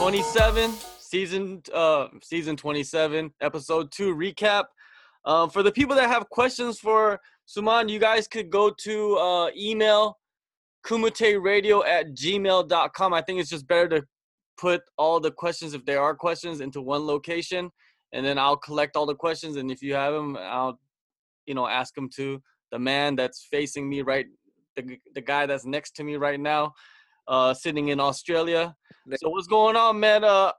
27, season uh season 27, episode 2 recap. Um, for the people that have questions for Suman, you guys could go to uh, email kumuteradio at gmail.com. I think it's just better to put all the questions, if there are questions, into one location, and then I'll collect all the questions. And if you have them, I'll, you know, ask them to the man that's facing me right, the, the guy that's next to me right now, uh, sitting in Australia. So what's going on, man? Uh,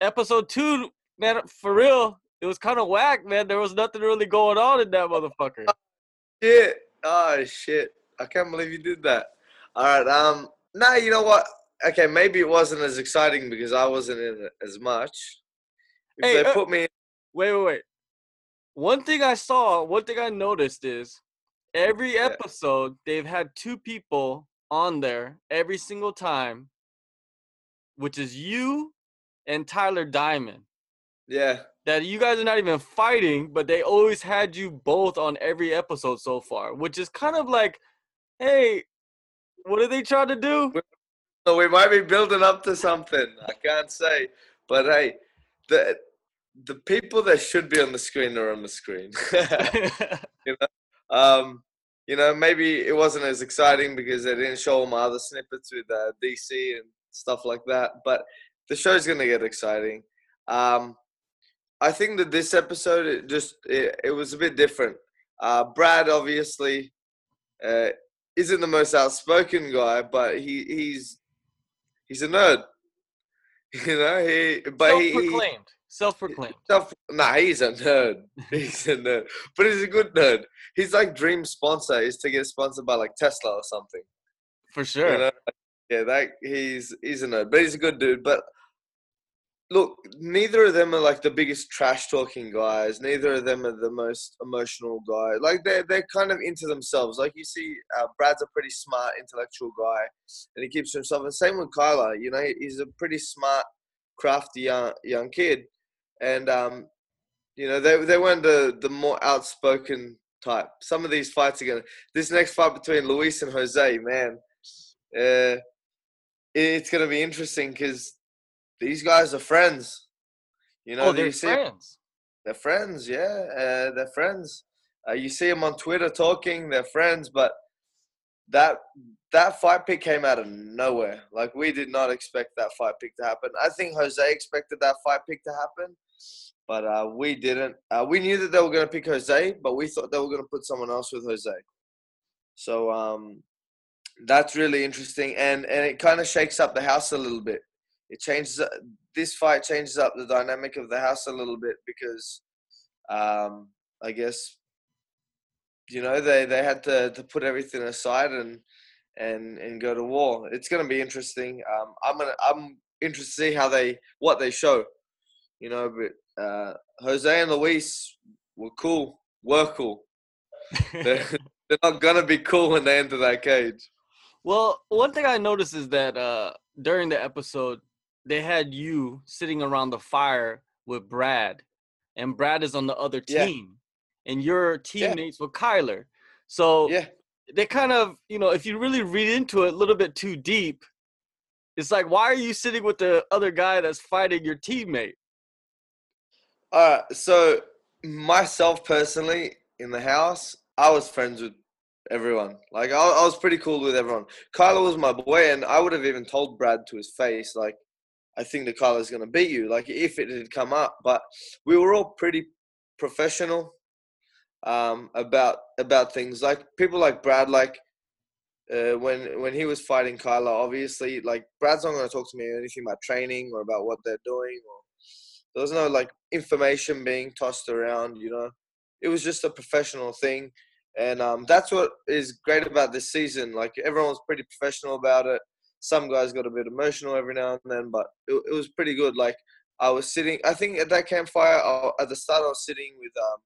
episode two, man, for real, it was kind of whack, man. There was nothing really going on in that motherfucker. Shit. Oh shit. I can't believe you did that. All right. Um. Nah. You know what? Okay. Maybe it wasn't as exciting because I wasn't in it as much. If Hey, they uh, put me. Wait, wait, wait. One thing I saw, one thing I noticed is every Yeah. episode they've had two people on there every single time, which is you and Tyler Diamond. Yeah. That you guys are not even fighting, but they always had you both on every episode so far, which is kind of like, hey, what are they trying to do? So we might be building up to something. I can't say, but hey, the the people that should be on the screen are on the screen. you know, um, you know, maybe it wasn't as exciting because they didn't show all my other snippets with uh, DC and stuff like that. But the show's gonna get exciting. Um, I think that this episode it just it, it was a bit different. Uh, Brad obviously uh, isn't the most outspoken guy, but he he's he's a nerd. You know, he but he, he Self-proclaimed. Self-proclaimed. Nah, he's a nerd. He's a nerd, but he's a good nerd. He's like dream sponsor is to get sponsored by like Tesla or something. For sure. You know? Yeah, that he's he's a nerd, but he's a good dude. But look, neither of them are like the biggest trash talking guys. Neither of them are the most emotional guy. Like they're they're kind of into themselves. Like you see, uh, Brad's a pretty smart, intellectual guy, and he keeps to himself. And same with Kyler. You know, he's a pretty smart, crafty young young kid, and um, you know they they weren't the the more outspoken type. Some of these fights again. This next fight between Luis and Jose, man, uh, it's gonna be interesting because these guys are friends. You know, oh, they're friends. they're friends, yeah. Uh, they're friends. Uh, you see them on Twitter talking. They're friends, but that that fight pick came out of nowhere. Like we did not expect that fight pick to happen. I think Jose expected that fight pick to happen, but uh, we didn't. Uh, we knew that they were going to pick Jose, but we thought they were going to put someone else with Jose. So um, that's really interesting, and and it kind of shakes up the house a little bit. It changes. uh, This fight changes up the dynamic of the house a little bit because, um, I guess, you know, they they had to to put everything aside and and and go to war. It's going to be interesting. Um, I'm gonna I'm interested to see how they what they show. You know, but uh, Jose and Luis were cool. Were cool. They're, they're not gonna be cool when they enter that cage. Well, one thing I noticed is that uh, during the episode, they had you sitting around the fire with Brad, and Brad is on the other Yeah. team, and you're teammates with Kyler. So Yeah. they kind of, you know, if you really read into it a little bit too deep, it's like, why are you sitting with the other guy that's fighting your teammate? All right. So myself personally in the house, I was friends with everyone. Like I, I was pretty cool with everyone. Kyler was my boy, and I would have even told Brad to his face, like, I think that Kyler's gonna beat you. Like if it had come up, but we were all pretty professional um, about about things. Like people like Brad, like. Uh, when when he was fighting Kyler, obviously, like Brad's not going to talk to me anything about training or about what they're doing or there was no like information being tossed around you know? It was just a professional thing and um, that's what is great about this season like everyone was pretty professional about it. Some guys got a bit emotional every now and then but it, it was pretty good like i was sitting i think at that campfire I, at the start i was sitting with um,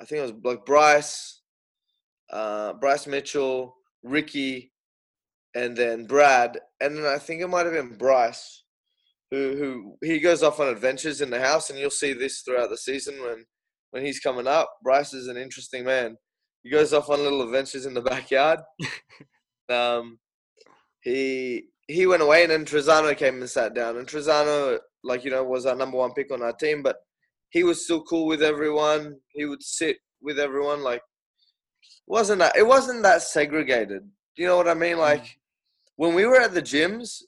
i think it was like bryce uh, bryce mitchell ricky and then brad and then i think it might have been bryce who who he goes off on adventures in the house, and you'll see this throughout the season when when he's coming up. Bryce is an interesting man. He goes off on little adventures in the backyard. um, he he went away, and then Trizano came and sat down. And Trizano, like you know, was our number one pick on our team, but he was still cool with everyone. He would sit with everyone. Like wasn't that it wasn't that segregated. You know what I mean? Like when we were at the gyms,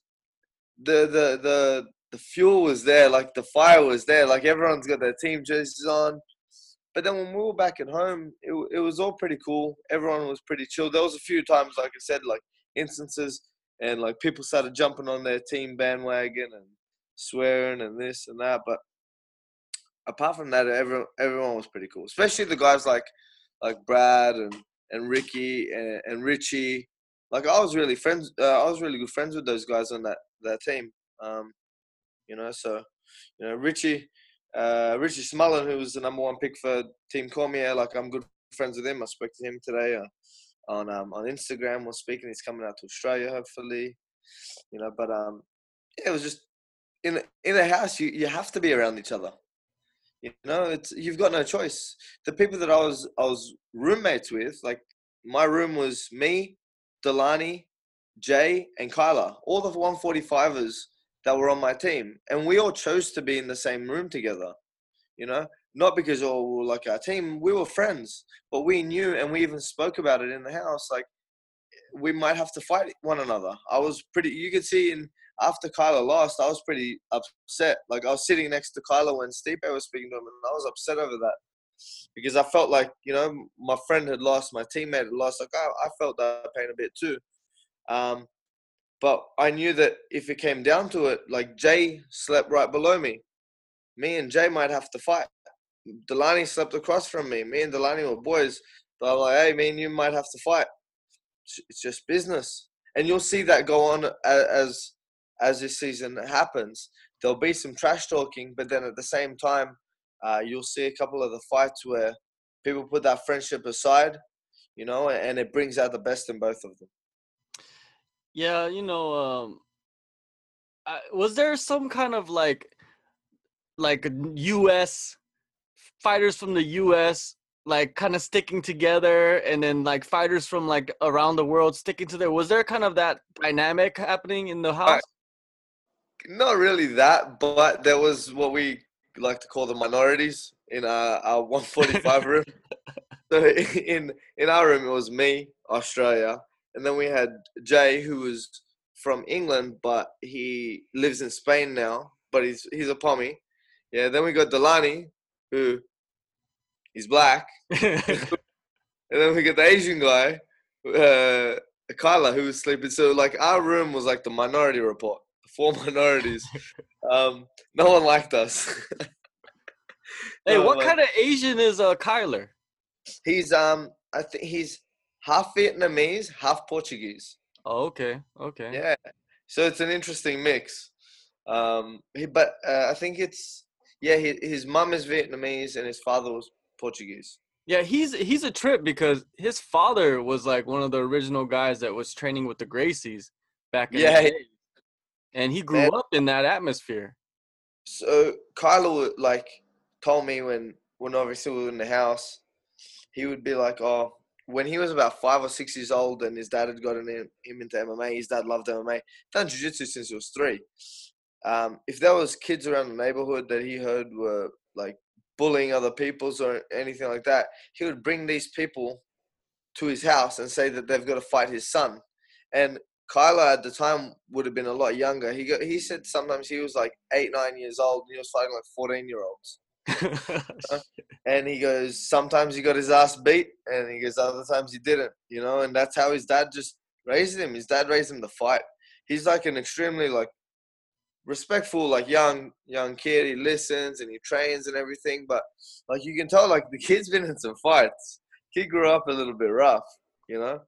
the the the the fuel was there, like the fire was there, like everyone's got their team jerseys on. But then when we were back at home, it, it was all pretty cool. Everyone was pretty chill. There was a few times, like I said, like instances, and like people started jumping on their team bandwagon and swearing and this and that. But apart from that, everyone everyone was pretty cool, especially the guys like like Brad and and Ricky and, and Richie. Like I was really friends. Uh, I was really good friends with those guys on that that team. Um, you know, so you know Richie, uh, Richie Smullen, who was the number one pick for Team Cormier. Like I'm good friends with him. I spoke to him today uh, on um, on Instagram. We're speaking. He's coming out to Australia, hopefully. You know, but um, yeah, it was just in in a house. You you have to be around each other. You know, it's you've got no choice. The people that I was I was roommates with, like my room was me, Delani, Jay, and Kyler, all the 145ers that were on my team, and we all chose to be in the same room together. You know, not because all were like our team, we were friends, but we knew, and we even spoke about it in the house, like we might have to fight one another. I was pretty. You could see in after Kyler lost, I was pretty upset. Like I was sitting next to Kyler when Stipe was speaking to him, and I was upset over that because I felt like you know my friend had lost, my teammate had lost. Like I, I felt that pain a bit too. Um, but I knew that if it came down to it, like Jay slept right below me, me and Jay might have to fight. Delaney slept across from me. Me and Delaney were boys. But I'm like, hey, me and you might have to fight. It's just business, and you'll see that go on as as this season happens. There'll be some trash talking, but then at the same time, uh, you'll see a couple of the fights where people put that friendship aside, you know, and it brings out the best in both of them. Yeah, you know, um, I, was there some kind of like, like U.S. fighters from the U.S. like kind of sticking together, and then like fighters from like around the world sticking to together? Was there kind of that dynamic happening in the house? not really that, but there was what we like to call the minorities in our, our 145 room. So in in our room, it was me, Australia, and then we had Jay, who was from England, but he lives in Spain now. But he's he's a pommy. Yeah. Then we got Delani, who he's black, and then we got the Asian guy, uh, Kyler, who was sleeping. So like our room was like the minority report four minorities. um, no one liked us. hey, what like, kind of Asian is uh, Kyler? He's um, I think he's half Vietnamese, half Portuguese. Oh, okay, okay. Yeah, so it's an interesting mix. Um, he, but uh, I think it's yeah, he, his mom is Vietnamese and his father was Portuguese. Yeah, he's he's a trip because his father was like one of the original guys that was training with the Gracies back in yeah, the day and he grew up in that atmosphere. So Kyler like told me when when obviously we were in the house, he would be like, "Oh, when he was about five or six years old, and his dad had gotten him, him into MMA. His dad loved MMA. Done jiu-jitsu since he was three. Um, if there was kids around the neighborhood that he heard were like bullying other people's or anything like that, he would bring these people to his house and say that they've got to fight his son. And Kyler at the time would have been a lot younger. He got, he said sometimes he was like eight, nine years old, and he was fighting like fourteen year olds. and he goes, sometimes he got his ass beat, and he goes, other times he didn't. You know, and that's how his dad just raised him. His dad raised him to fight. He's like an extremely like respectful, like young young kid. He listens and he trains and everything, but like you can tell, like the kid's been in some fights. He grew up a little bit rough, you know.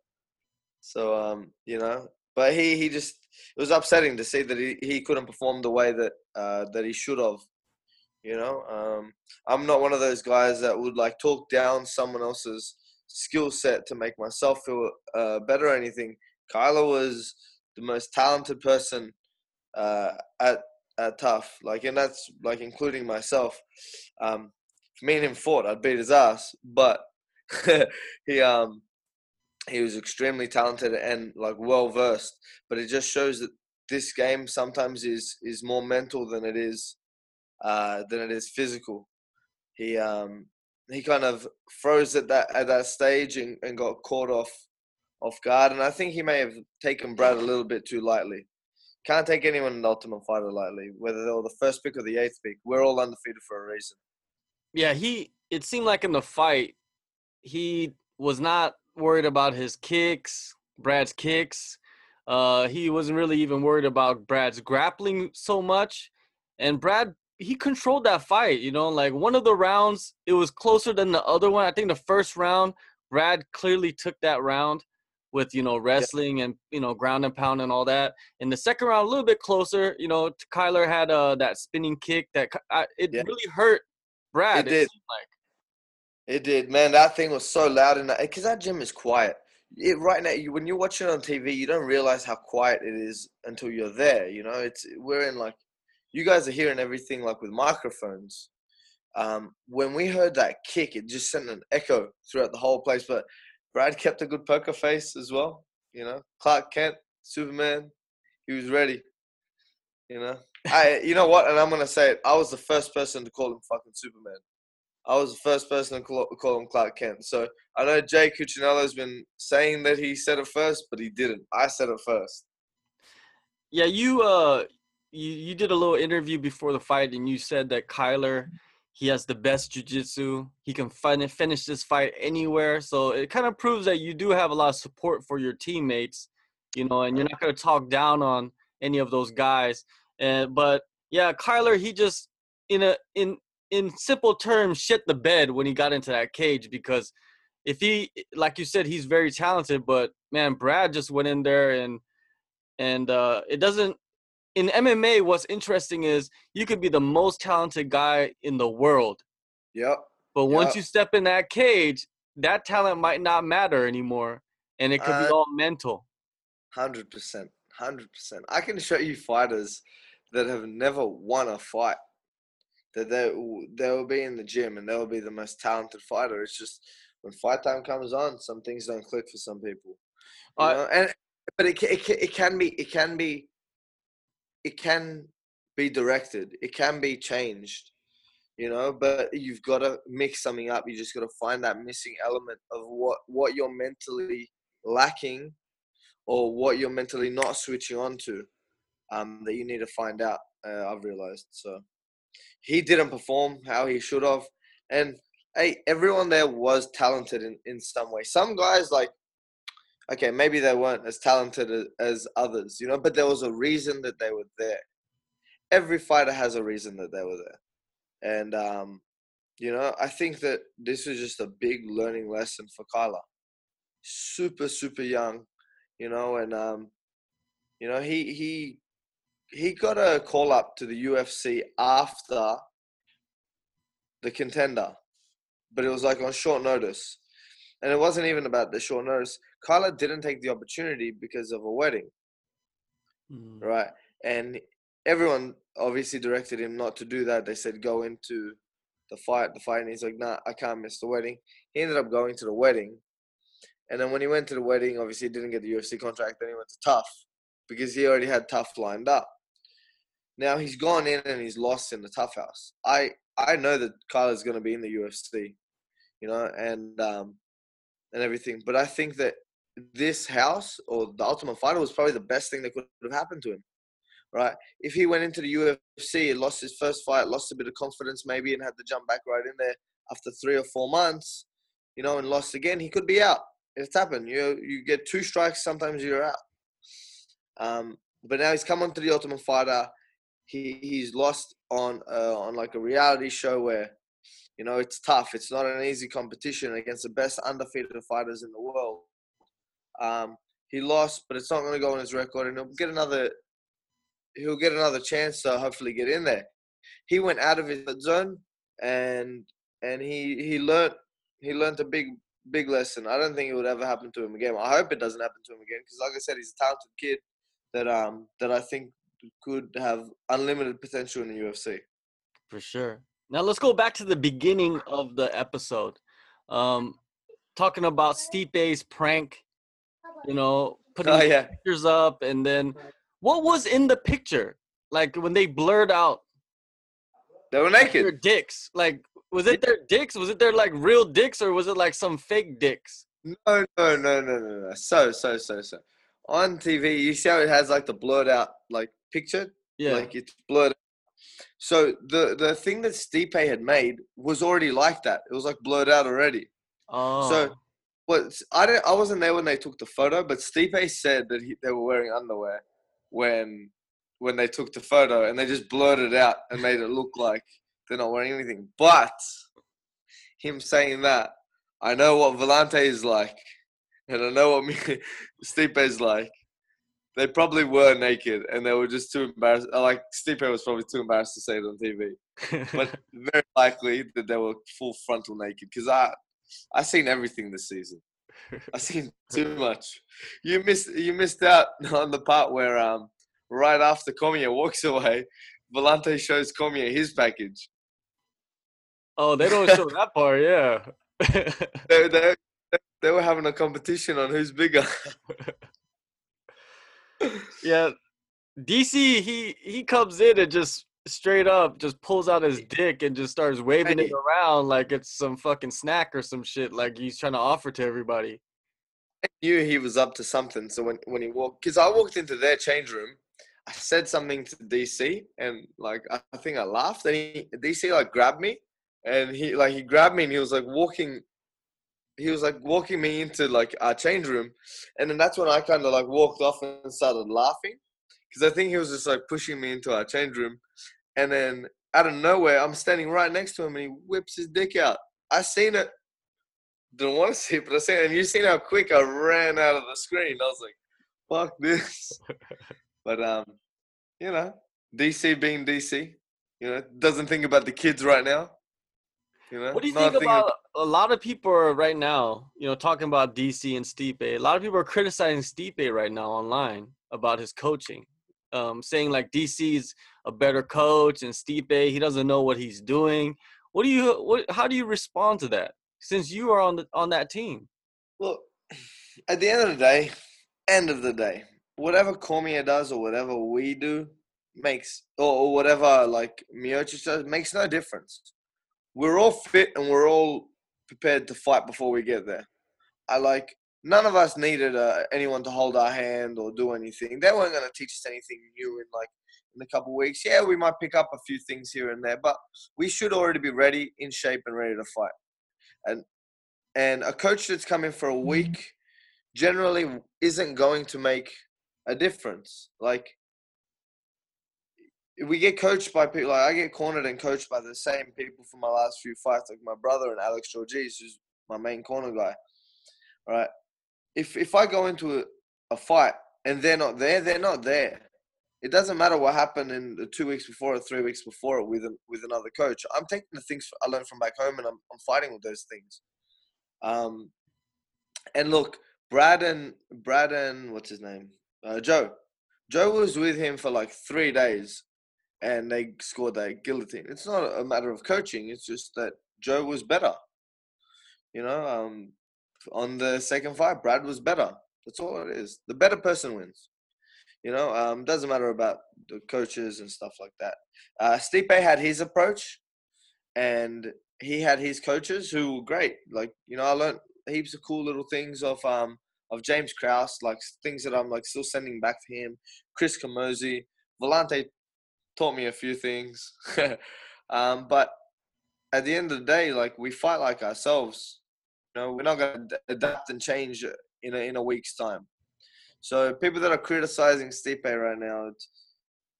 So um, you know, but he he just it was upsetting to see that he, he couldn't perform the way that uh, that he should have. You know, um, I'm not one of those guys that would like talk down someone else's skill set to make myself feel uh, better or anything. Kyler was the most talented person uh, at at TUF, like, and that's like including myself. Um, me and him fought, I'd beat his ass, but he um he was extremely talented and like well versed. But it just shows that this game sometimes is is more mental than it is uh, than it is physical. He um, he kind of froze at that at that stage and, and got caught off off guard, and I think he may have taken Brad a little bit too lightly. Can't take anyone in the Ultimate Fighter lightly, whether they were the first pick or the eighth pick. We're all undefeated for a reason. Yeah, he. It seemed like in the fight, he was not worried about his kicks, Brad's kicks. Uh, he wasn't really even worried about Brad's grappling so much, and Brad he controlled that fight. You know, like one of the rounds, it was closer than the other one. I think the first round, Brad clearly took that round with you know wrestling and you know ground and pound and all that. In the second round, a little bit closer. You know, Kyler had uh, that spinning kick that it yeah. really hurt Brad. It, it did. Like. It did, man. That thing was so loud in that because that gym is quiet. It, right now, you, when you're watching on TV, you don't realize how quiet it is until you're there. You know, it's we're in like you guys are hearing everything like with microphones. Um, when we heard that kick, it just sent an echo throughout the whole place. But Brad kept a good poker face as well. You know, Clark Kent, Superman, he was ready. You know, I, you know what? And I'm gonna say it. I was the first person to call him fucking Superman. I was the first person to call, call him Clark Kent. So I know Jay Cucciniello's been saying that he said it first, but he didn't. I said it first. Yeah, you uh you, you did a little interview before the fight and you said that Kyler he has the best jiu-jitsu. He can fin- finish this fight anywhere. So it kind of proves that you do have a lot of support for your teammates, you know, and you're not going to talk down on any of those guys. And but yeah, Kyler he just in a in in simple terms shit the bed when he got into that cage because if he like you said he's very talented but man Brad just went in there and and uh it doesn't in MMA, what's interesting is you could be the most talented guy in the world. Yep. But once yep. you step in that cage, that talent might not matter anymore, and it could uh, be all mental. Hundred percent, hundred percent. I can show you fighters that have never won a fight. That they they will be in the gym and they will be the most talented fighter. It's just when fight time comes on, some things don't click for some people. Uh, and but it, it it can be it can be it can be directed, it can be changed, you know. But you've got to mix something up. You just got to find that missing element of what what you're mentally lacking, or what you're mentally not switching on to. Um, that you need to find out. Uh, I've realized. So he didn't perform how he should have, and hey, everyone there was talented in, in some way. Some guys like okay, maybe they weren't as talented as others, you know, but there was a reason that they were there. Every fighter has a reason that they were there. And, um, you know, I think that this was just a big learning lesson for Kyler. Super, super young, you know, and, um, you know, he, he, he got a call up to the UFC after the contender, but it was like on short notice. And it wasn't even about the short notice. Kyler didn't take the opportunity because of a wedding, mm. right? And everyone obviously directed him not to do that. They said go into the fight, the fight, and he's like, "Nah, I can't miss the wedding." He ended up going to the wedding, and then when he went to the wedding, obviously he didn't get the UFC contract. Then he went to TUF because he already had TUF lined up. Now he's gone in and he's lost in the TUF house. I I know that Kyler's going to be in the UFC, you know, and um, and everything. But I think that this house or the Ultimate Fighter was probably the best thing that could have happened to him. Right? If he went into the UFC, lost his first fight, lost a bit of confidence maybe, and had to jump back right in there after three or four months, you know, and lost again, he could be out. It's happened. You know, you get two strikes, sometimes you're out. Um, but now he's come onto the Ultimate Fighter. He he's lost on uh, on like a reality show where you know it's tough. It's not an easy competition against the best undefeated fighters in the world. Um, he lost, but it's not going to go on his record, and he'll get another. He'll get another chance to hopefully get in there. He went out of his zone, and and he he learned he learned a big big lesson. I don't think it would ever happen to him again. I hope it doesn't happen to him again because, like I said, he's a talented kid that um that I think could have unlimited potential in the UFC. For sure. Now let's go back to the beginning of the episode. Um, talking about Stipe's prank you know, putting oh, yeah. pictures up, and then What was in the picture? Like when they blurred out They were naked. their dicks. Like was it their dicks? Was it their like real dicks or was it like some fake dicks? No, no, no, no, no, no. So, so, so, so. On TV, you see how it has like the blurred out like picture, Yeah. like it's blurred. So the the thing that Stipe had made was already like that. It was like blurred out already. oh. So, what I didn't, I wasn't there when they took the photo, but Stipe said that he, they were wearing underwear when when they took the photo, and they just blurred it out and made it look like they're not wearing anything. But him saying that, I know what Volante is like, and I know what Stipe is like. They probably were naked, and they were just too embarrassed. uh, Like Stipe was probably too embarrassed to say it on TV but very likely that they were full frontal naked because I I seen everything this season. I seen too much. You missed you missed out on the part where um right after Cormier walks away, Volante shows Cormier his package. oh, they don't show that part, yeah. They, they, they were having a competition on who's bigger. yeah. DC he he comes in and just straight up just pulls out his dick and just starts waving it around like it's some fucking snack or some shit like he's trying to offer to everybody. I knew he was up to something. So when, when he walked, because I walked into their change room, I said something to DC, and like I, I think I laughed. And he, DC like grabbed me, and he like he grabbed me, and he was like walking. He was like walking me into like our change room, and then that's when I kind of like walked off and started laughing, because I think he was just like pushing me into our change room, and then out of nowhere I'm standing right next to him, and he whips his dick out. I seen it didn't want to see it, but I seen it. And you seen how quick I ran out of the screen. I was like, fuck this. but, um, you know, DC being DC, you know, doesn't think about the kids right now. You know, What do you think about a lot of people right now, you know, talking about DC and Stipe. A lot of people are criticizing Stipe right now online about his coaching. Um, saying like DC's a better coach and Stipe, he doesn't know what he's doing. What do you what how do you respond to that? Since you are on the on that team. Look, at the end of the day, end of the day, whatever Cormier does or whatever we do makes, or, or whatever like Miocic does, makes no difference. We're all fit and we're all prepared to fight before we get there. I like none of us needed uh, anyone to hold our hand or do anything. They weren't going to teach us anything new in like in a couple of weeks. Yeah, we might pick up a few things here and there, but we should already be ready, in shape, and ready to fight. And and a coach that's coming for a week generally isn't going to make a difference. Like we get coached by people like I get cornered and coached by the same people from my last few fights, like my brother and Alex Georgis, who's my main corner guy. Right. If if I go into a, a fight and they're not there, they're not there. It doesn't matter what happened in the two weeks before or three weeks before it with with another coach. I'm taking the things I learned from back home and I'm, I'm fighting with those things. Um, and look, Brad and Brad and what's his name, uh, Joe. Joe was with him for like three days, and they scored that guillotine. It's not a matter of coaching. It's just that Joe was better. You know, um, on the second fight, Brad was better. That's all it is. The better person wins. You know, um, doesn't matter about the coaches and stuff like that. Uh, Stipe had his approach, and he had his coaches who were great. Like you know, I learned heaps of cool little things of um of James Krause, like things that I'm like still sending back to him. Chris Camozzi, Volante taught me a few things, um, but at the end of the day, like we fight like ourselves. You know, we're not going to adapt and change in a, in a week's time. So people that are criticizing Stipe right now, it,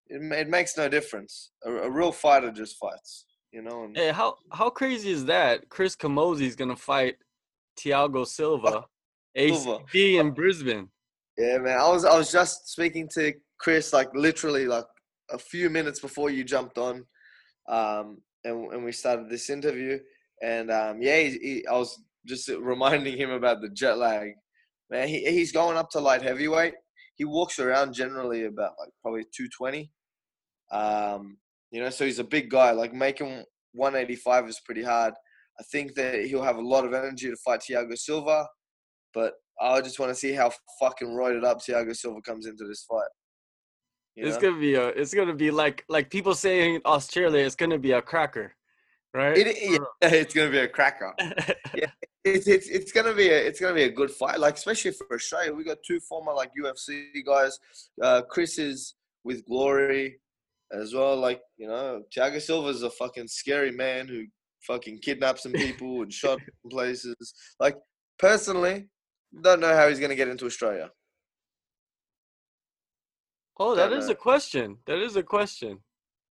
it, it makes no difference. A, a real fighter just fights, you know. And, Hey, how how crazy is that? Chris Camozzi is gonna fight Thiago Silva, Silva. ACB in Brisbane. Yeah, man. I was I was just speaking to Chris like literally like a few minutes before you jumped on, um, and and we started this interview. And um, yeah, he, he, I was just reminding him about the jet lag. Man, he he's going up to light heavyweight. He walks around generally about like probably two twenty. Um, you know, so he's a big guy. Like making one eighty five is pretty hard. I think that he'll have a lot of energy to fight Thiago Silva, but I just want to see how fucking roided up Thiago Silva comes into this fight. You It's know? gonna be a. It's gonna be like like people saying Australia. It's gonna be a cracker, right? It, yeah, it's gonna be a cracker. It's, it's it's gonna be a it's gonna be a good fight. Like especially for Australia, we got two former like UFC guys. Uh, Chris is with Glory as well. Like you know, Thiago Silva's a fucking scary man who fucking kidnapped some people and shot places. Like personally, don't know how he's gonna get into Australia. Oh, that don't is a question. That is a question.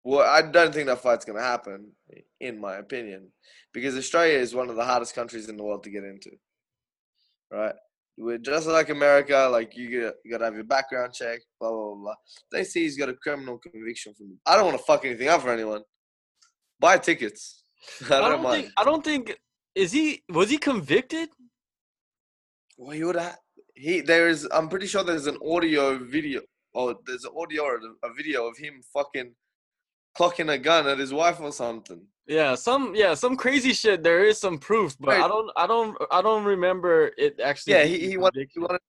Well, I don't think that fight's gonna happen, in my opinion, because Australia is one of the hardest countries in the world to get into. Right? We're just like America. Like you get, you gotta have your background check. Blah blah blah. blah. They see he's got a criminal conviction from. I don't want to fuck anything up for anyone. Buy tickets. I I don't, don't mind. think. I don't think. Is he? Was he convicted? Well, he would have. He there is. I'm pretty sure there's an audio video. Oh, there's an audio or a, video of him fucking clocking a gun at his wife or something. Yeah, some yeah, some crazy shit. There is some proof, but I don't I don't I don't remember it actually. Yeah, he, he wanted, he wanted.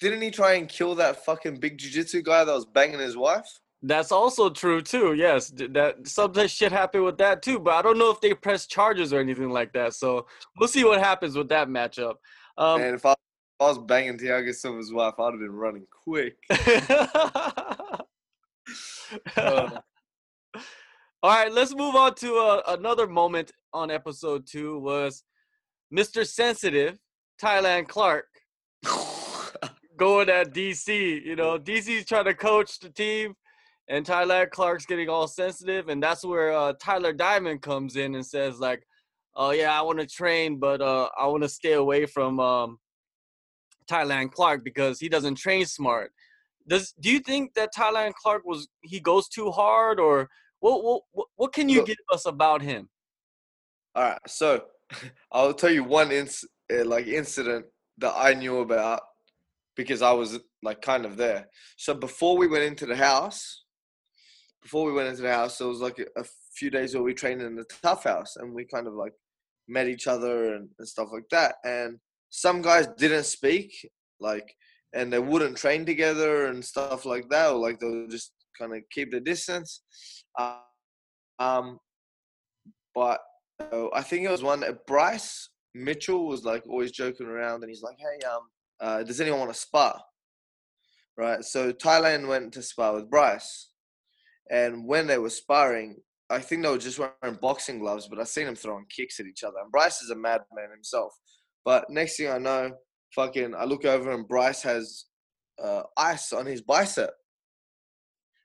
Didn't he try and kill that fucking big jiu-jitsu guy that was banging his wife? That's also true too. Yes, that some shit happened with that too. But I don't know if they press charges or anything like that. So we'll see what happens with that matchup. Um, and if I, I was banging Thiago Silva's wife, I'd have been running quick. Uh. All right, let's move on to uh, another moment on episode two. Was Mr. Sensitive, Thailand Clark, going at DC. You know, DC's trying to coach the team, and Tyler Clark's getting all sensitive, and that's where uh, Tyler Diamond comes in and says like, "Oh yeah, I want to train, but uh, I want to stay away from um, Thailand Clark because he doesn't train smart." Does do you think that Thailand Clark was he goes too hard, or what? What what, can you Look- give us about him? All right, so I'll tell you one inc- uh, like incident that I knew about because I was like kind of there. So before we went into the house, before we went into the house, there was like a, a few days where we trained in the TUF house and we kind of like met each other and, and stuff like that. And some guys didn't speak, like, and they wouldn't train together and stuff like that, or like they'll just kind of keep the distance. Uh, um, but uh, I think it was one that Bryce Mitchell was like always joking around, and he's like, "Hey, um, uh, does anyone want to spar?" Right. So Thailand went to spar with Bryce, and when they were sparring, I think they were just wearing boxing gloves, but I seen them throwing kicks at each other. And Bryce is a madman himself. But next thing I know, fucking, I look over and Bryce has uh, ice on his bicep.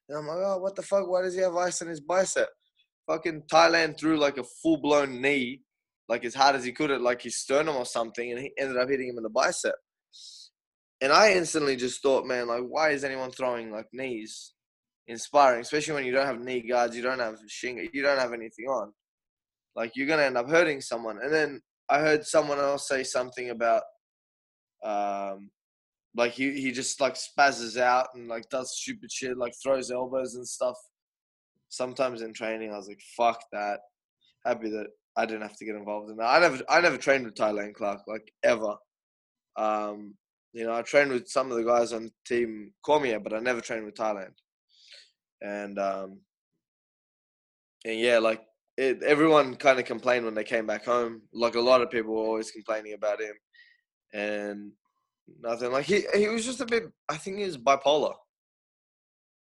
And I'm like, oh, what the fuck? Why does he have ice on his bicep? Fucking Thailand threw like a full blown knee, like as hard as he could at like his sternum or something, and he ended up hitting him in the bicep. And I instantly just thought, man, like, why is anyone throwing like knees Inspiring, especially when you don't have knee guards, you don't have shin guards, you don't have anything on. Like you're gonna end up hurting someone. And then I heard someone else say something about um like he, he just like spazzes out and like does stupid shit, like throws elbows and stuff. Sometimes in training I was like, fuck that. Happy that I didn't have to get involved in that. I never I never trained with Thailand Clark, like ever. Um, you know, I trained with some of the guys on team Cormier, but I never trained with Thailand. And um and yeah, like it, everyone kind of complained when they came back home. Like a lot of people were always complaining about him, and nothing. Like he he was just a bit. I think he was bipolar.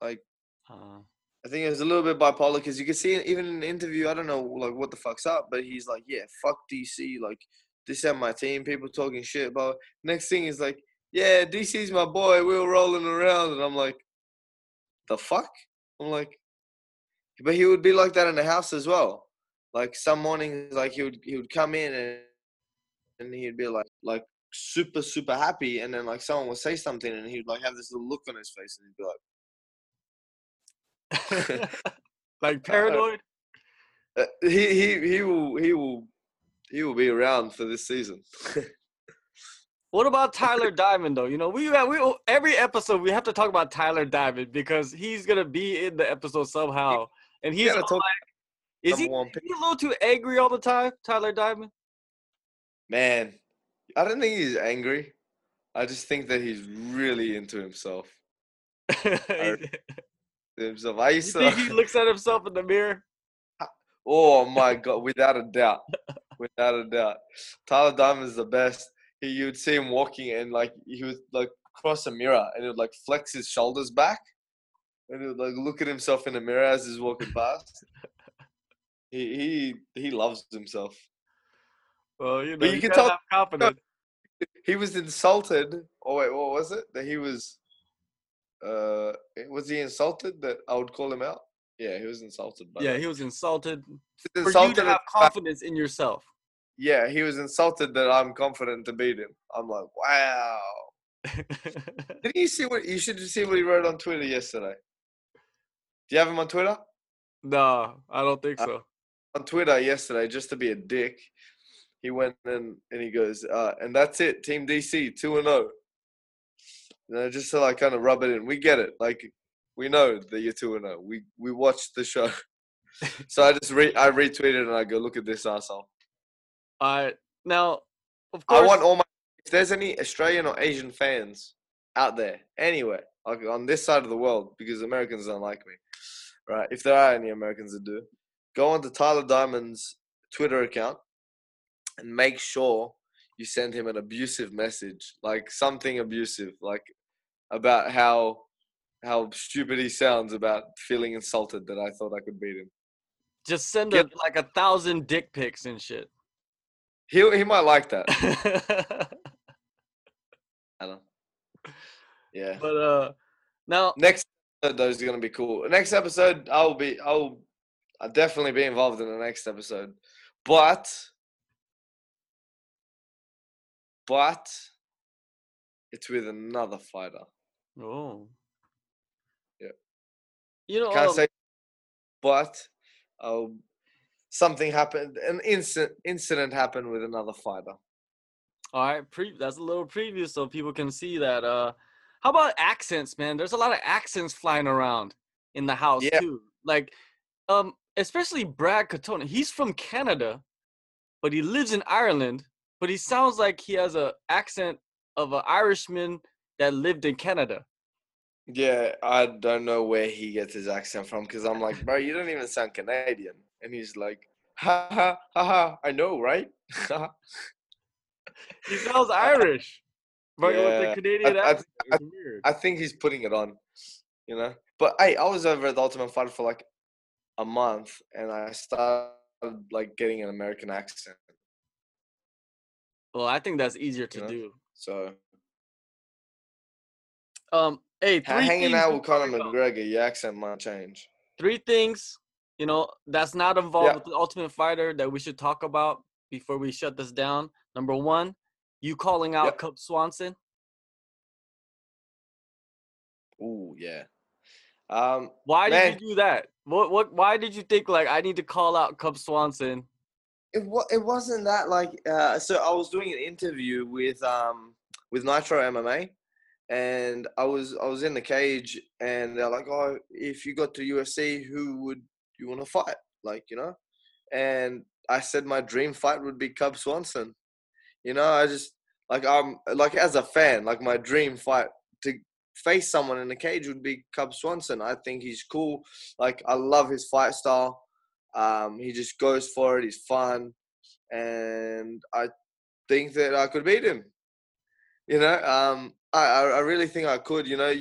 Like Uh, I think he was a little bit bipolar because you can see even in the interview. I don't know like what the fuck's up, but he's like, yeah, fuck DC. Like this ain't my team. People talking shit. But next thing is like, yeah, DC's my boy. We were rolling around, and I'm like, the fuck. I'm like, but he would be like that in the house as well. Like some mornings, like he would he would come in and and he'd be like like super super happy, and then like someone would say something, and he'd like have this little look on his face, and he'd be like. like paranoid. Uh, he he he will he will he will be around for this season. What about Tyler Diamond though? You know, we we every episode we have to talk about Tyler Diamond because he's gonna be in the episode somehow, and he's gotta like, is he, is he a little too angry all the time, Tyler Diamond? Man, I don't think he's angry. I just think that he's really into himself. you Himself. I used think to. he looks at himself in the mirror? Oh my god, without a doubt, without a doubt, Tyler Diamond is the best. He, you'd see him walking and like he would like cross a mirror and he would like flex his shoulders back and he would like look at himself in the mirror as he's walking past. He he he loves himself. Well, you know, But you you, can tell- confidence. He was insulted. Oh wait, what was it? That he was. Uh, was he insulted that I would call him out? Yeah, he was insulted. By Yeah, he was insulted. For was you to have confidence in yourself. Yeah, he was insulted that I'm confident to beat him. I'm like, wow. Did you see what you should see what he wrote on Twitter yesterday? Do you have him on Twitter? no, I don't think Uh, so. On Twitter yesterday, just to be a dick, he went and and he goes, uh, and that's it, Team DC two and zero. Know, just to like kind of rub it in. We get it, like we know that you're two and zero. We we watched the show, so I just re- I retweeted and I go, look at this asshole. All right. Now, of course, I want all my. If there's any Australian or Asian fans out there, anywhere, like on this side of the world, because Americans don't like me, right? If there are any Americans that do, go on to Tyler Diamond's Twitter account and make sure you send him an abusive message, like something abusive, like about how how stupid he sounds about feeling insulted that I thought I could beat him. just send him like a thousand dick pics and shit. He he might like that. I don't. Yeah. but uh, now next episode though is gonna be cool. Next episode, I'll be I'll I'll definitely be involved in the next episode, but but it's with another fighter. oh, Yeah. you know, Can't um, say, but oh, something happened. An incident incident happened with another fighter. All right, pre- that's a little preview so people can see that. Uh, how about accents, man? There's a lot of accents flying around in the house Yeah. too. Like, um, especially Brad Katona. He's from Canada, but he lives in Ireland. But he sounds like he has a accent of an Irishman that lived in Canada. Yeah, I don't know where he gets his accent from because I'm like, bro, you don't even sound Canadian, and he's like, ha ha ha ha, I know, right? He sounds Irish, but with Yeah, the Canadian I- I accent. I- It's weird. I think he's putting it on, you know. But hey, I was over at the Ultimate Fighter for like a month, and I started like getting an American accent. well, I think that's easier to You know? do. So Um, hey, three hanging out with before Conor. McGregor, your accent might change. three things you know that's not involved Yeah. with the ultimate fighter that we should talk about before we shut this down number one you calling out Yep. Cub Swanson. Ooh, yeah. Um, Why Man. did you do that? What what why did you think like I need to call out Cub Swanson? it wa- it wasn't that like uh, so I was doing an interview with um with Nitro MMA and I was I was in the cage and they're like oh if you got to UFC who would you want to fight like you know and I said my dream fight would be Cub Swanson you know I just like I'm like as a fan like my dream fight to face someone in the cage would be Cub Swanson I think he's cool like I love his fight style um, he just goes for it. He's fun, and I think that I could beat him. You know, um, I I I really think I could. You know,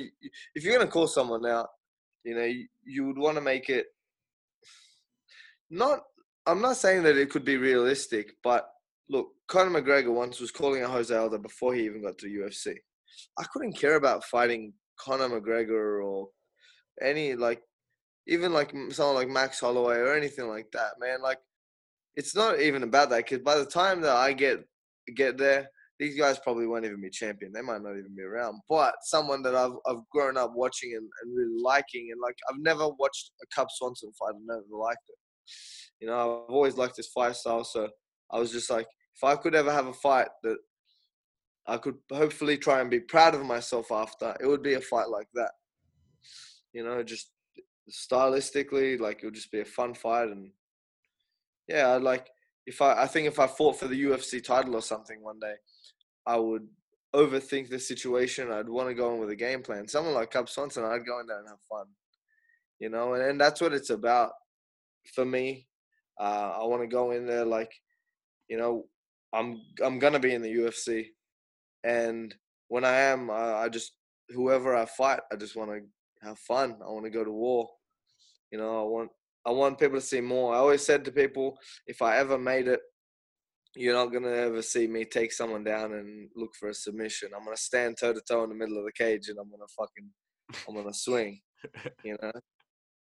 if you're gonna call someone out, you know, you, you would want to make it not. I'm not saying that it could be realistic, but look, Conor McGregor once was calling out Jose Aldo before he even got to UFC. I couldn't care about fighting Conor McGregor or any like even like someone like Max Holloway or anything like that, man. Like, it's not even about that because by the time that I get get there, these guys probably won't even be champion. They might not even be around. But someone that I've I've grown up watching and, and really liking, and like I've never watched a Cub Swanson fight and never liked it. You know, I've always liked his fight style, so I was just like, if I could ever have a fight that I could hopefully try and be proud of myself after, it would be a fight like that. You know, just stylistically, like it would just be a fun fight, and yeah, I'd like if I I think if I fought for the UFC title or something one day, I would overthink the situation. I'd want to go in with a game plan. Someone like Cub Swanson, I'd go in there and have fun. You know, and, and that's what it's about for me. Uh, I want to go in there like, you know, I'm I'm gonna be in the UFC, and when I am, I, I just whoever I fight, I just want to have fun. I want to go to war. You know, I want I want people to see more. I always said to people, if I ever made it, you're not gonna ever see me take someone down and look for a submission. I'm gonna stand toe to toe in the middle of the cage and I'm gonna fucking I'm gonna swing. You know.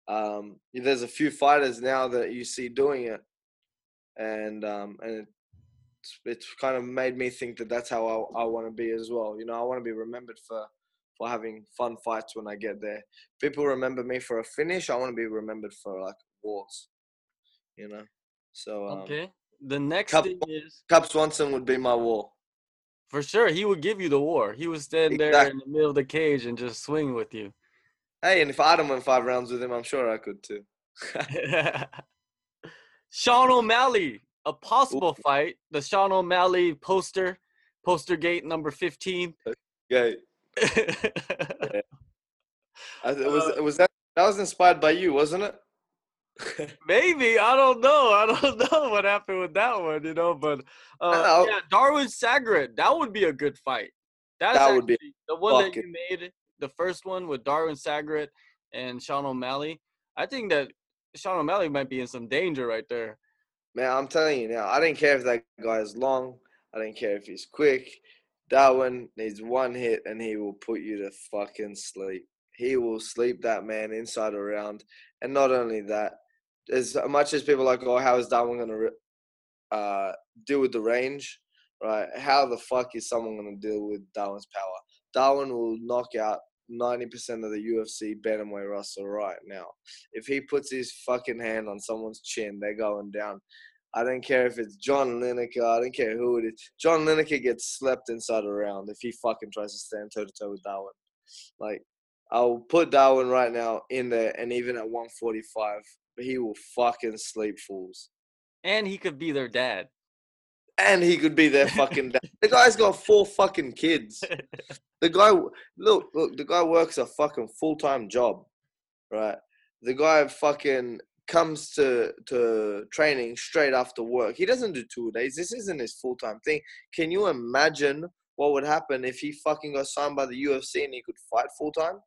Um, there's a few fighters now that you see doing it, and um, and it's, it's kind of made me think that that's how I, I want to be as well. You know, I want to be remembered for for having fun fights when I get there. People remember me for a finish. I want to be remembered for like wars. You know. So um, okay. The next Cup, thing is Cub Swanson would be my war. for sure he would give you the war. He would stand there in the middle of the cage and just swing with you. Hey, and if Adam went five rounds with him, I'm sure I could too. Sean O'Malley, a possible fight. The Sean O'Malley poster, poster gate number 15. Yeah, I, was Uh, was that that was inspired by you, wasn't it? Maybe I don't know. I don't know what happened with that one, you know. But uh, yeah, Darwin Sagret, that would be a good fight. That's That would be the one that you made, the first one with Darwin Sagret and Sean O'Malley. I think that Sean O'Malley might be in some danger right there. Man, I'm telling you now, I didn't care if that guy is long. I didn't care if he's quick. Darwin needs one hit and he will put you to fucking sleep. He will sleep that man inside around. And not only that, as much as people are like, oh, how is Darwin going to uh, deal with the range? Right? How the fuck is someone going to deal with Darwin's power? Darwin will knock out 90% of the UFC Bantamweight roster right now. If he puts his fucking hand on someone's chin, they're going down. I don't care if it's John Lineker. I don't care who it is. John Lineker gets slept inside a round if he fucking tries to stand toe to toe with Darwin. Like, I'll put Darwin right now in there, and even at 145, he will fucking sleep fools. And he could be their dad. And he could be their fucking dad. The guy's got four fucking kids. The guy, look, look, the guy works a fucking full time job, right? The guy fucking comes to to training straight after work. He doesn't do two days. This isn't his full time thing. Can you imagine what would happen if he fucking got signed by the UFC and he could fight full time?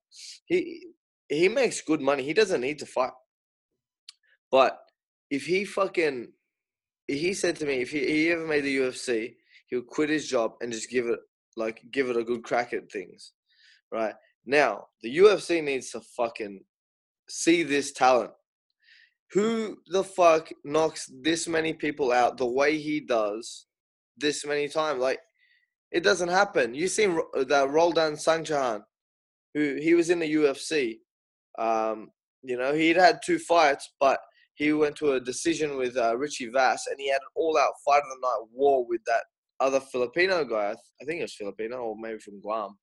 He he makes good money. He doesn't need to fight. But if he fucking he said to me if he, he ever made the UFC, he would quit his job and just give it like give it a good crack at things. Right? Now, the UFC needs to fucking see this talent. Who the fuck knocks this many people out the way he does this many times? Like, it doesn't happen. You seen that Roldan Sangcha-an, who he was in the UFC. Um, you know, he'd had two fights, but he went to a decision with uh, Richie Vass, and he had an all-out fight of the night war with that other Filipino guy. I, th- I think it was Filipino or maybe from Guam.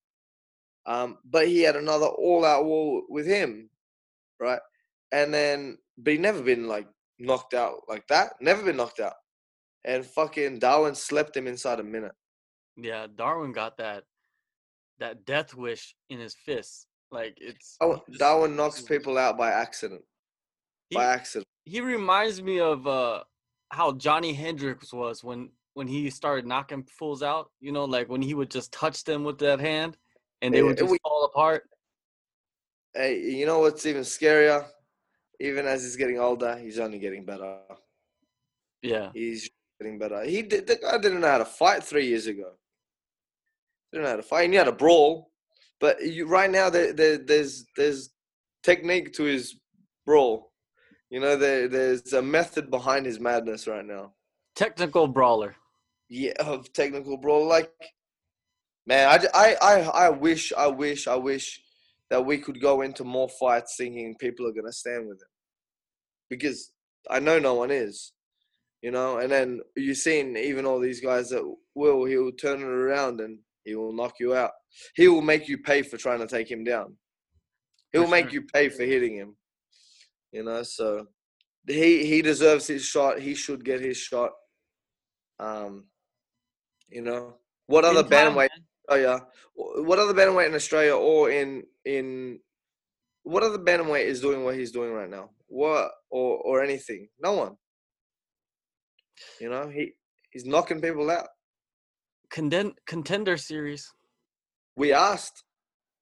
Um, but he had another all-out war with him, right? And then, but he never been like knocked out like that. Never been knocked out. And fucking Darwin slept him inside a minute. Yeah, Darwin got that that death wish in his fist. Like it's Oh, he just- Darwin knocks people out by accident. He, By accident. He reminds me of uh how Johny Hendricks was when when he started knocking fools out. You know, like when he would just touch them with that hand and they Yeah, would just we- fall apart. Hey, you know what's even scarier? Even as he's getting older, he's only getting better. Yeah. He's getting better. He did. The guy didn't know how to fight three years ago. Didn't know how to fight. He knew how to brawl, but you, right now there, there, there's there's technique to his brawl. You know, there, there's a method behind his madness right now. Technical brawler. Yeah, of technical brawl. Like, man, I, I, I, I wish, I wish, I wish that we could go into more fights thinking people are gonna stand with him, because I know no one is, you know. And then you've seen even all these guys that will, he will turn it around and he will knock you out. He will make you pay for trying to take him down. He will make you pay for hitting him. You know, so he he deserves his shot. He should get his shot. Um, you know, what other bantamweight man. Australia, what other bantamweight in Australia or in in what other bantamweight is doing what he's doing right now? What or or anything? No one. You know, he he's knocking people out. Conden- contender series. We asked.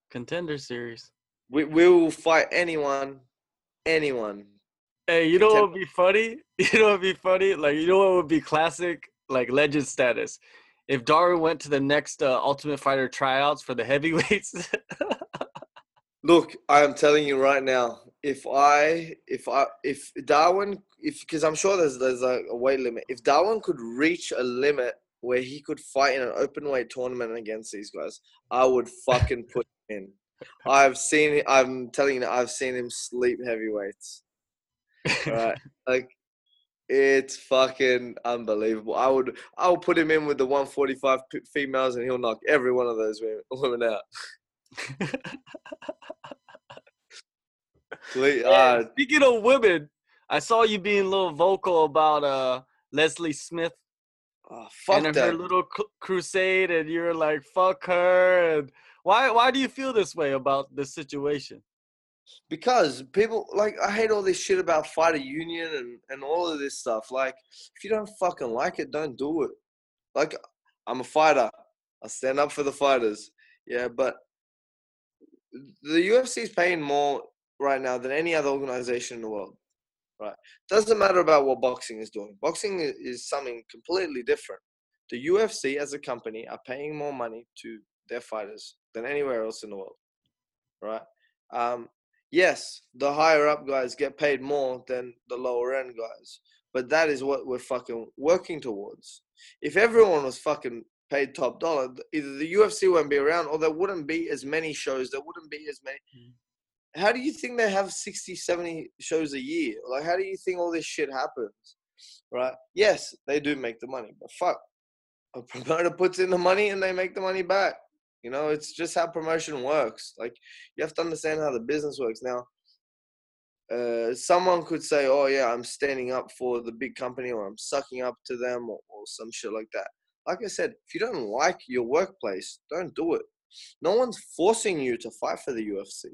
Contender series. We we will fight anyone, anyone. Hey, you know what would be funny? You know what would be funny? Like, you know what would be classic? Like legend status. If Darwin went to the next uh, Ultimate Fighter tryouts for the heavyweights. Look, I am telling you right now. If I, if I, if Darwin, if because I'm sure there's there's a, a weight limit. If Darwin could reach a limit where he could fight in an open weight tournament against these guys, I would fucking put him in. I've seen. I'm telling you, I've seen him sleep heavyweights. Right, like it's fucking unbelievable. I would, I will put him in with the 145 females, and he'll knock every one of those women out. uh, Speaking of women, I saw you being a little vocal about uh Leslie Smith oh, and that. her little crusade, and you're like, "Fuck her." And why? Why do you feel this way about this situation? Because people like I hate all this shit about fighter union and and all of this stuff. Like, if you don't fucking like it, don't do it. Like, I'm a fighter. I stand up for the fighters. Yeah, but the UFC is paying more right now than any other organization in the world. Right? Doesn't matter about what boxing is doing. Boxing is something completely different. The UFC as a company are paying more money to their fighters than anywhere else in the world. Right? Um, yes, the higher up guys get paid more than the lower end guys, but that is what we're fucking working towards. If everyone was fucking paid top dollar, either the UFC wouldn't be around or there wouldn't be as many shows. There wouldn't be as many. Mm. How do you think they have 60, 70 shows a year? Like, how do you think all this shit happens? Right? Yes, they do make the money, but fuck. A promoter puts in the money and they make the money back. You know, it's just how promotion works. Like, you have to understand how the business works. Now, uh, someone could say, "Oh yeah, I'm standing up for the big company, or I'm sucking up to them, or, or some shit like that." like I said, if you don't like your workplace, don't do it. No one's forcing you to fight for the UFC.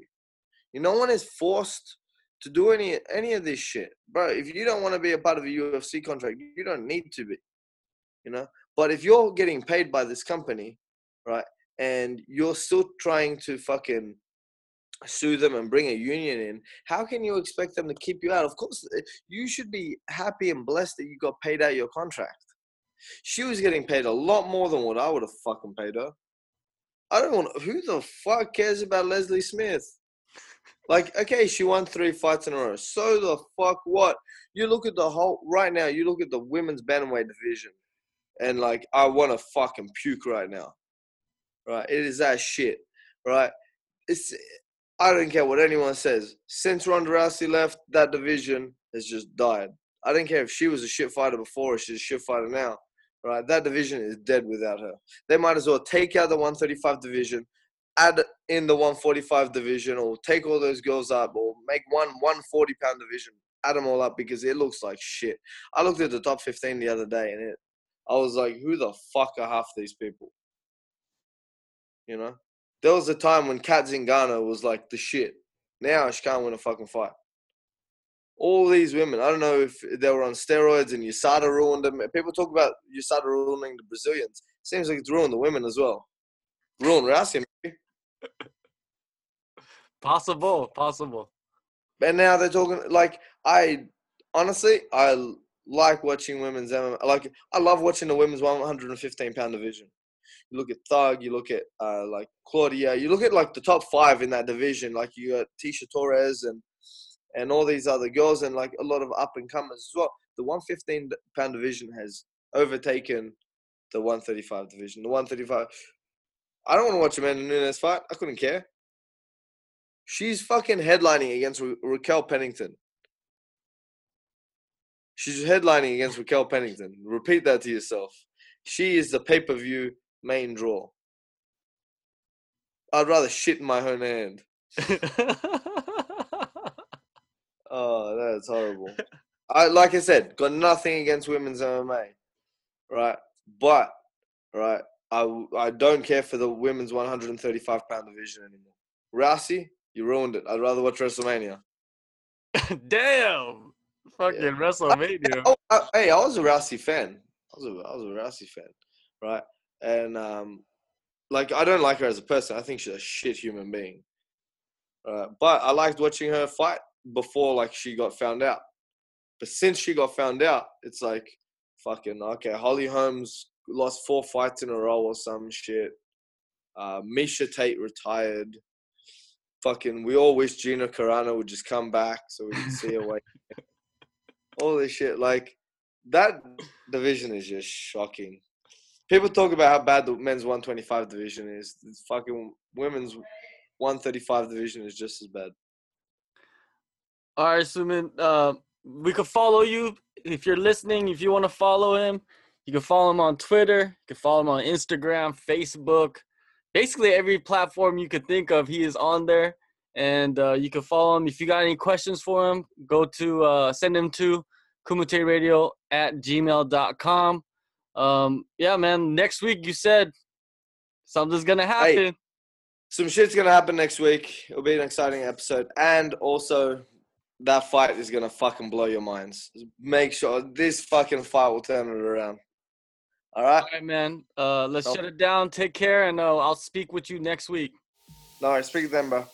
You no one is forced to do any any of this shit, bro. If you don't want to be a part of a UFC contract, you don't need to be. You know. But if you're getting paid by this company, right, and you're still trying to fucking sue them and bring a union in, how can you expect them to keep you out? Of course, eh, you should be happy and blessed that you got paid out your contract. She was getting paid a lot more than what I would have fucking paid her. I don't want. Who the fuck cares about Leslie Smith? Like, okay, she won three fights in a row. So the fuck what? You look at the whole right now. You look at the women's bantamweight division, and like, I want to fucking puke right now. Right? It is that shit. Right? It's. I don't care what anyone says. Since Ronda Rousey left, that division has just died. I don't care if she was a shit fighter before or she's a shit fighter now right? That division is dead without her. They might as well take out the 135 division, add in the 145 division, or take all those girls up, or make one 140 pound division, add them all up because it looks like shit. I looked at the top 15 the other day, and it, I was like, who the fuck are half these people? You know, there was a time when Cat Zingano was like the shit. Now she can't win a fucking fight all these women. I don't know if they were on steroids and USADA ruined them. People talk about USADA ruining the Brazilians. Seems like it's ruined the women as well. Ruined Rousey, maybe. Possible, possible. And now they're talking like I honestly I like watching women's MMA. Like I love watching the women's 115 pound division. You look at Thug, you look at uh, like Claudia, you look at like the top five in that division. Like you got Tecia Torres and and all these other girls and like a lot of up and comers as well. The 115 pound division has overtaken the 135 division. The 135. I don't want to watch Amanda Nunes fight. I couldn't care. She's fucking headlining against Ra- Raquel Pennington. She's headlining against Raquel Pennington. Repeat that to yourself. She is the pay per view main draw. I'd rather shit in my own hand. Oh, that's horrible. I like I said, got nothing against women's MMA, right? But right, I I don't care for the women's 135 pound division anymore. Rousey, you ruined it. I'd rather watch WrestleMania. Damn. Fucking Yeah. WrestleMania. Oh, I, hey, I was a Rousey fan. I was a, I was a Rousey fan, right? And um, like I don't like her as a person. I think she's a shit human being. Uh, but I liked watching her fight before like she got found out. But since she got found out, it's like fucking okay. Holly Holmes lost four fights in a row or some shit. Uh, Miesha Tate retired. Fucking, we all wish Gina Carano would just come back so we could see her weight. all this shit, like that division is just shocking. People talk about how bad the men's 125 division is. The fucking women's 135 division is just as bad. All right, Suman. Uh, we could follow you if you're listening. If you want to follow him, you can follow him on Twitter. You can follow him on Instagram, Facebook, basically every platform you could think of. He is on there, and uh, you can follow him. If you got any questions for him, go to uh, send him to kumuteradio at gmail.com. Um, yeah, man. Next week, you said something's gonna happen. Some shit's gonna happen next week. It'll be an exciting episode, and also that fight is gonna fucking blow your minds. Make sure this fucking fight will turn it around. All right. All right, man. Uh, let's Nope. shut it down. Take care, and uh, I'll speak with you next week. No, worries. speak to them, bro.